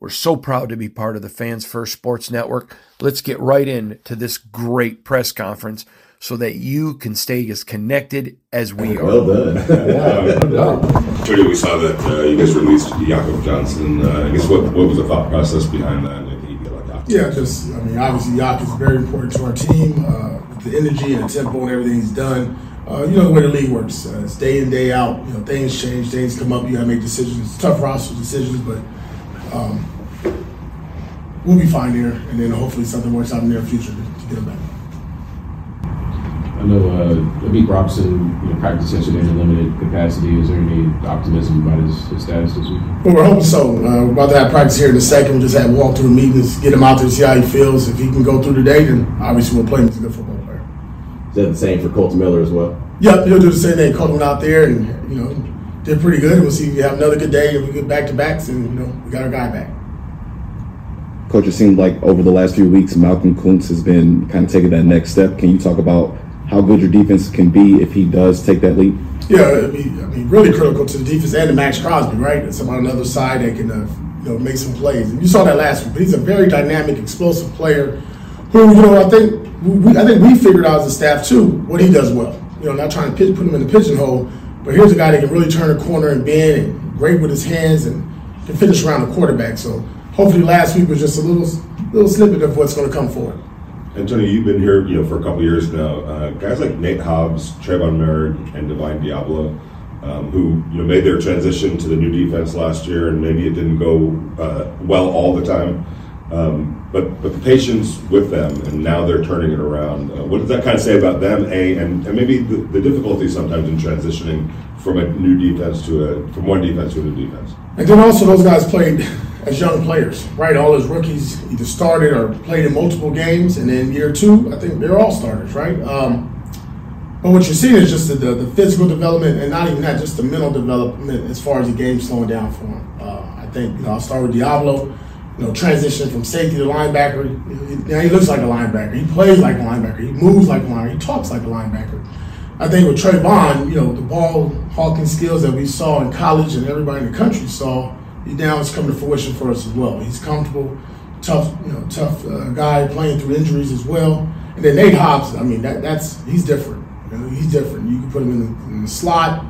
We're so proud to be part of the Fans First Sports Network. Let's get right into this great press conference so that you can stay as connected as we are. Well done. Tony, we saw that uh, you guys released Jakob Johnson. Uh, I guess what, what was the thought process behind that? Like, you know, like, Yeah, just I mean, obviously, Yak is very important to our team. Uh, the energy and the tempo and everything he's done. Uh, you know the way the league works. Uh, it's day in, day out. You know, things change, things come up. You gotta make decisions. It's tough roster decisions, but um, we'll be fine here, And then hopefully something works out in the near future to, to get him back. I know uh, Amik Robertson you know, practiced yesterday in a limited capacity. Is there any optimism about his, his status this week? Well, we're hoping so. Uh, we're about to have practice here in a second. We just had walkthrough meetings, get him out there, see how he feels. If he can go through today, then obviously we'll play him as a good football player. Is that the same for Kolton Miller as well? Yep, he'll do the same thing. Caught him out there, and you know, did pretty good. We'll see if we have another good day, and we get back to backs, and you know, we got our guy back. Coach, it seemed like over the last few weeks, Malcolm Koonce has been kind of taking that next step. Can you talk about how good your defense can be if he does take that leap? Yeah, I mean, I mean, really critical to the defense and to Maxx Crosby, right? Someone on the other side that can, uh, you know, make some plays. And you saw that last week. But he's a very dynamic, explosive player who, you know, I think we, I think we figured out as a staff too what he does well. You know, not trying to pitch, put him in the pigeonhole, but here's a guy that can really turn a corner and bend and great with his hands and can finish around the quarterback. So hopefully last week was just a little little snippet of what's going to come forward. And Tony, you've been here, you know, for a couple years now. Uh, guys like Nate Hobbs, Tre'von Moehrig, and Divine Deablo, um, who you know made their transition to the new defense last year, and maybe it didn't go uh, well all the time. Um, but but the patients with them, and now they're turning it around. Uh, what does that kind of say about them? A and, and maybe the, the difficulty sometimes in transitioning from a new defense to a from one defense to a new defense. And then also those guys played as young players, right? All those rookies either started or played in multiple games, and then year two, I think they're all starters, right? Um, But what you're seeing is just the, the, the, physical development, and not even that, just the mental development as far as the game slowing down for them. Uh, I think you know I'll start with Deablo. You know, transition from safety to linebacker. Now he looks like a linebacker. He plays like a linebacker. He moves like a linebacker. He talks like a linebacker. I think with Tre'von, you know, the ball hawking skills that we saw in college and everybody in the country saw, now it's coming to fruition for us as well. He's comfortable, tough, you know, tough uh, guy playing through injuries as well. And then Nate Hobbs, I mean, that, that's he's different. You know, he's different. You can put him in the, in the, slot.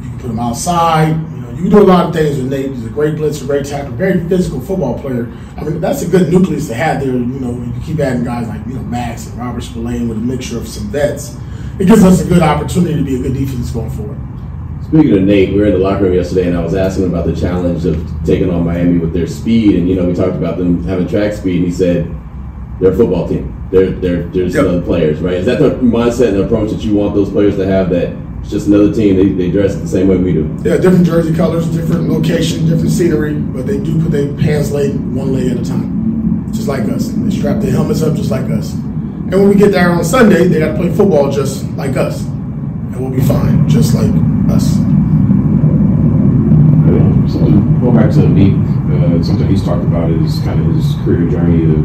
You can put him outside. You can do a lot of things with Nate. He's a great blitzer, great tackler, very physical football player. I mean, that's a good nucleus to have there. You know, you keep adding guys like you know Maxx and Robert Spillane with a mixture of some vets. It gives us a good opportunity to be a good defense going forward. Speaking of Nate, we were in the locker room yesterday, and I was asking him about the challenge of taking on Miami with their speed. And you know, we talked about them having track speed, and he said they're a football team. They're they're, they're just yep. other players, right? Is that the mindset and approach that you want those players to have? That it's just another team. They, they dress the same way we do. Yeah, different jersey colors, different location, different scenery, but they do put their pants laid one leg at a time, just like us. They strap their helmets up just like us. And when we get there on Sunday, they got to play football just like us, and we'll be fine, just like us. So going back to Meek, uh, something he's talked about is kind of his career journey of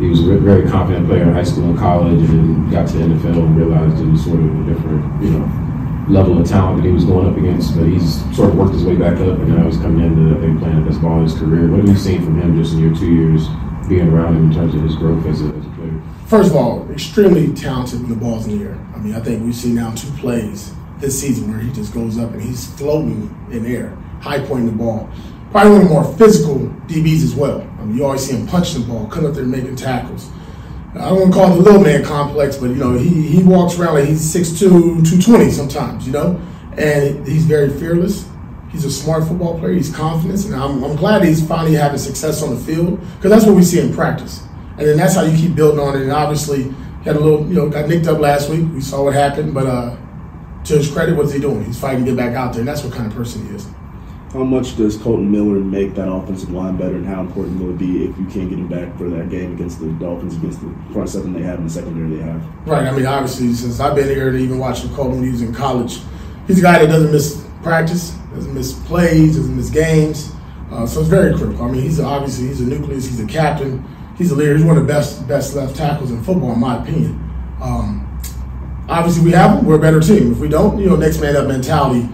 he was a very confident player in high school and college, and then got to the NFL and realized it was sort of a different, you know, level of talent that he was going up against. But he's sort of worked his way back up, and now he's coming into I think playing the best ball in his career. What have you seen from him just in your two years being around him in terms of his growth as a, as a player? First of all, extremely talented when the ball's in the air. I mean, I think we've seen now two plays this season where he just goes up and he's floating in air, high pointing the ball probably one of the more physical DBs as well. I mean, you always see him punching the ball, coming up there making tackles. I don't want to call the little man complex, but you know, he, he walks around like he's 6'2", 220 sometimes, you know, and he's very fearless. He's a smart football player. He's confident, and I'm, I'm glad he's finally having success on the field because that's what we see in practice, and then that's how you keep building on it. And obviously, had a little, you know, got nicked up last week. We saw what happened, but uh, to his credit, what's he doing? He's fighting to get back out there, and that's what kind of person he is. How much does Kolton Miller make that offensive line better, and how important will it be if you can't get him back for that game against the Dolphins, against the front seven they have and the secondary they have? Right. I mean, obviously, since I've been here to even watching Kolton when he was in college, he's a guy that doesn't miss practice, doesn't miss plays, doesn't miss games. Uh, so it's very critical. I mean, he's obviously he's a nucleus, he's a captain, he's a leader. He's one of the best best left tackles in football, in my opinion. Um, obviously, we have him. We're a better team. If we don't, you know, next man up mentality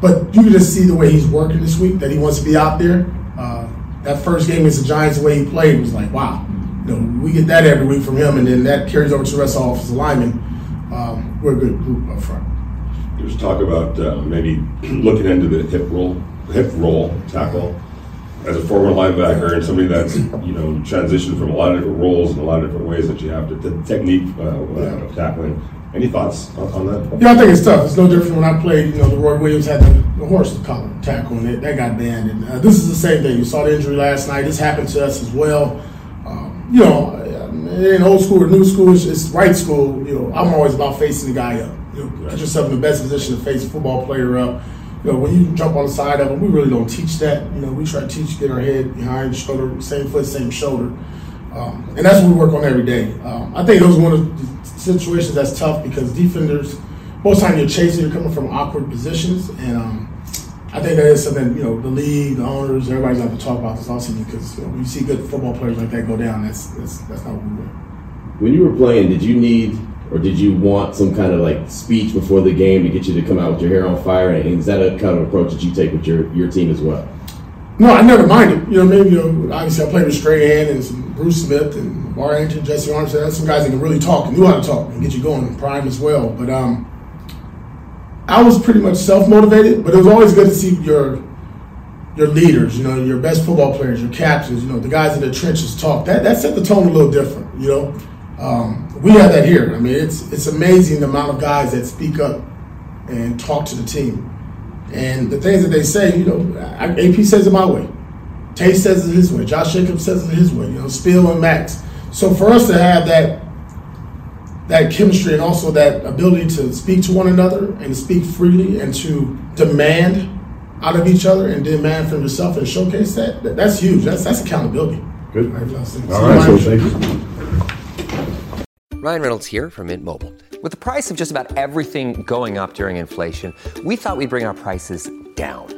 but you just see the way he's working this week, that he wants to be out there. Uh, that first game against the Giants, the way he played was like, wow. You know, we get that every week from him, and then that carries over to the rest of the offensive linemen. Um, we're a good group up front. There's talk about uh, maybe looking into the hip roll, hip roll tackle as a former linebacker and somebody that's you know transitioned from a lot of different roles and a lot of different ways that you have to the technique uh, uh, of tackling. Any thoughts on, on, that? Yeah, I think it's tough. It's no different when I played. You know, the Roy Williams had the, the horse collar tackle, and it, that got banned. And uh, this is the same thing. You saw the injury last night. This happened to us as well. Um, you know, in old school or new school, it's, it's, right school. You know, I'm always about facing the guy up. You know, put yourself in the best position to face a football player up. You know, when you jump on the side of him, we really don't teach that. You know, we try to teach get our head behind, the shoulder, same foot, same shoulder. Um, and that's what we work on every day. Um, I think those one of situations that's tough because defenders, most time you're chasing, you're coming from awkward positions, and um, I think that is something you know the league, the owners, everybody's going to talk about this also because you know, when you see good football players like that go down, that's that's, that's not what we want. When you were playing, did you need or did you want some kind of like speech before the game to get you to come out with your hair on fire? And is that a kind of approach that you take with your, your team as well? No, I never minded. You know, maybe you know, obviously I played with Strahan and some Bruce Smith and Barrington, Jessie Armstead. That's some guys that can really talk and knew how to talk and get you going prime as well. But um, I was pretty much self motivated, but it was always good to see your your leaders, you know, your best football players, your captains, you know, the guys in the trenches talk. That that set the tone a little different, you know. Um, we have that here. I mean, it's it's amazing the amount of guys that speak up and talk to the team. And the things that they say, you know, AP says it my way. Tate says it his way. Josh Jacobs says it his way. You know, Spiel and Maxx. So for us to have that that chemistry and also that ability to speak to one another and speak freely and to demand out of each other and demand from yourself and showcase that, that that's huge. That's that's accountability. Good. All right, so thank you. Ryan Reynolds here from Mint Mobile. With the price of just about everything going up during inflation, we thought we'd bring our prices down.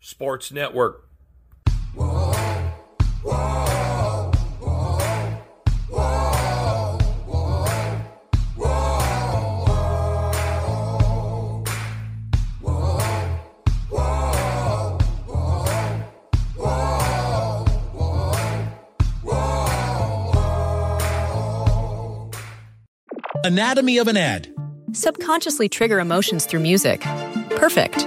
Sports Network. Anatomy of an ad. Subconsciously trigger emotions through music. Perfect.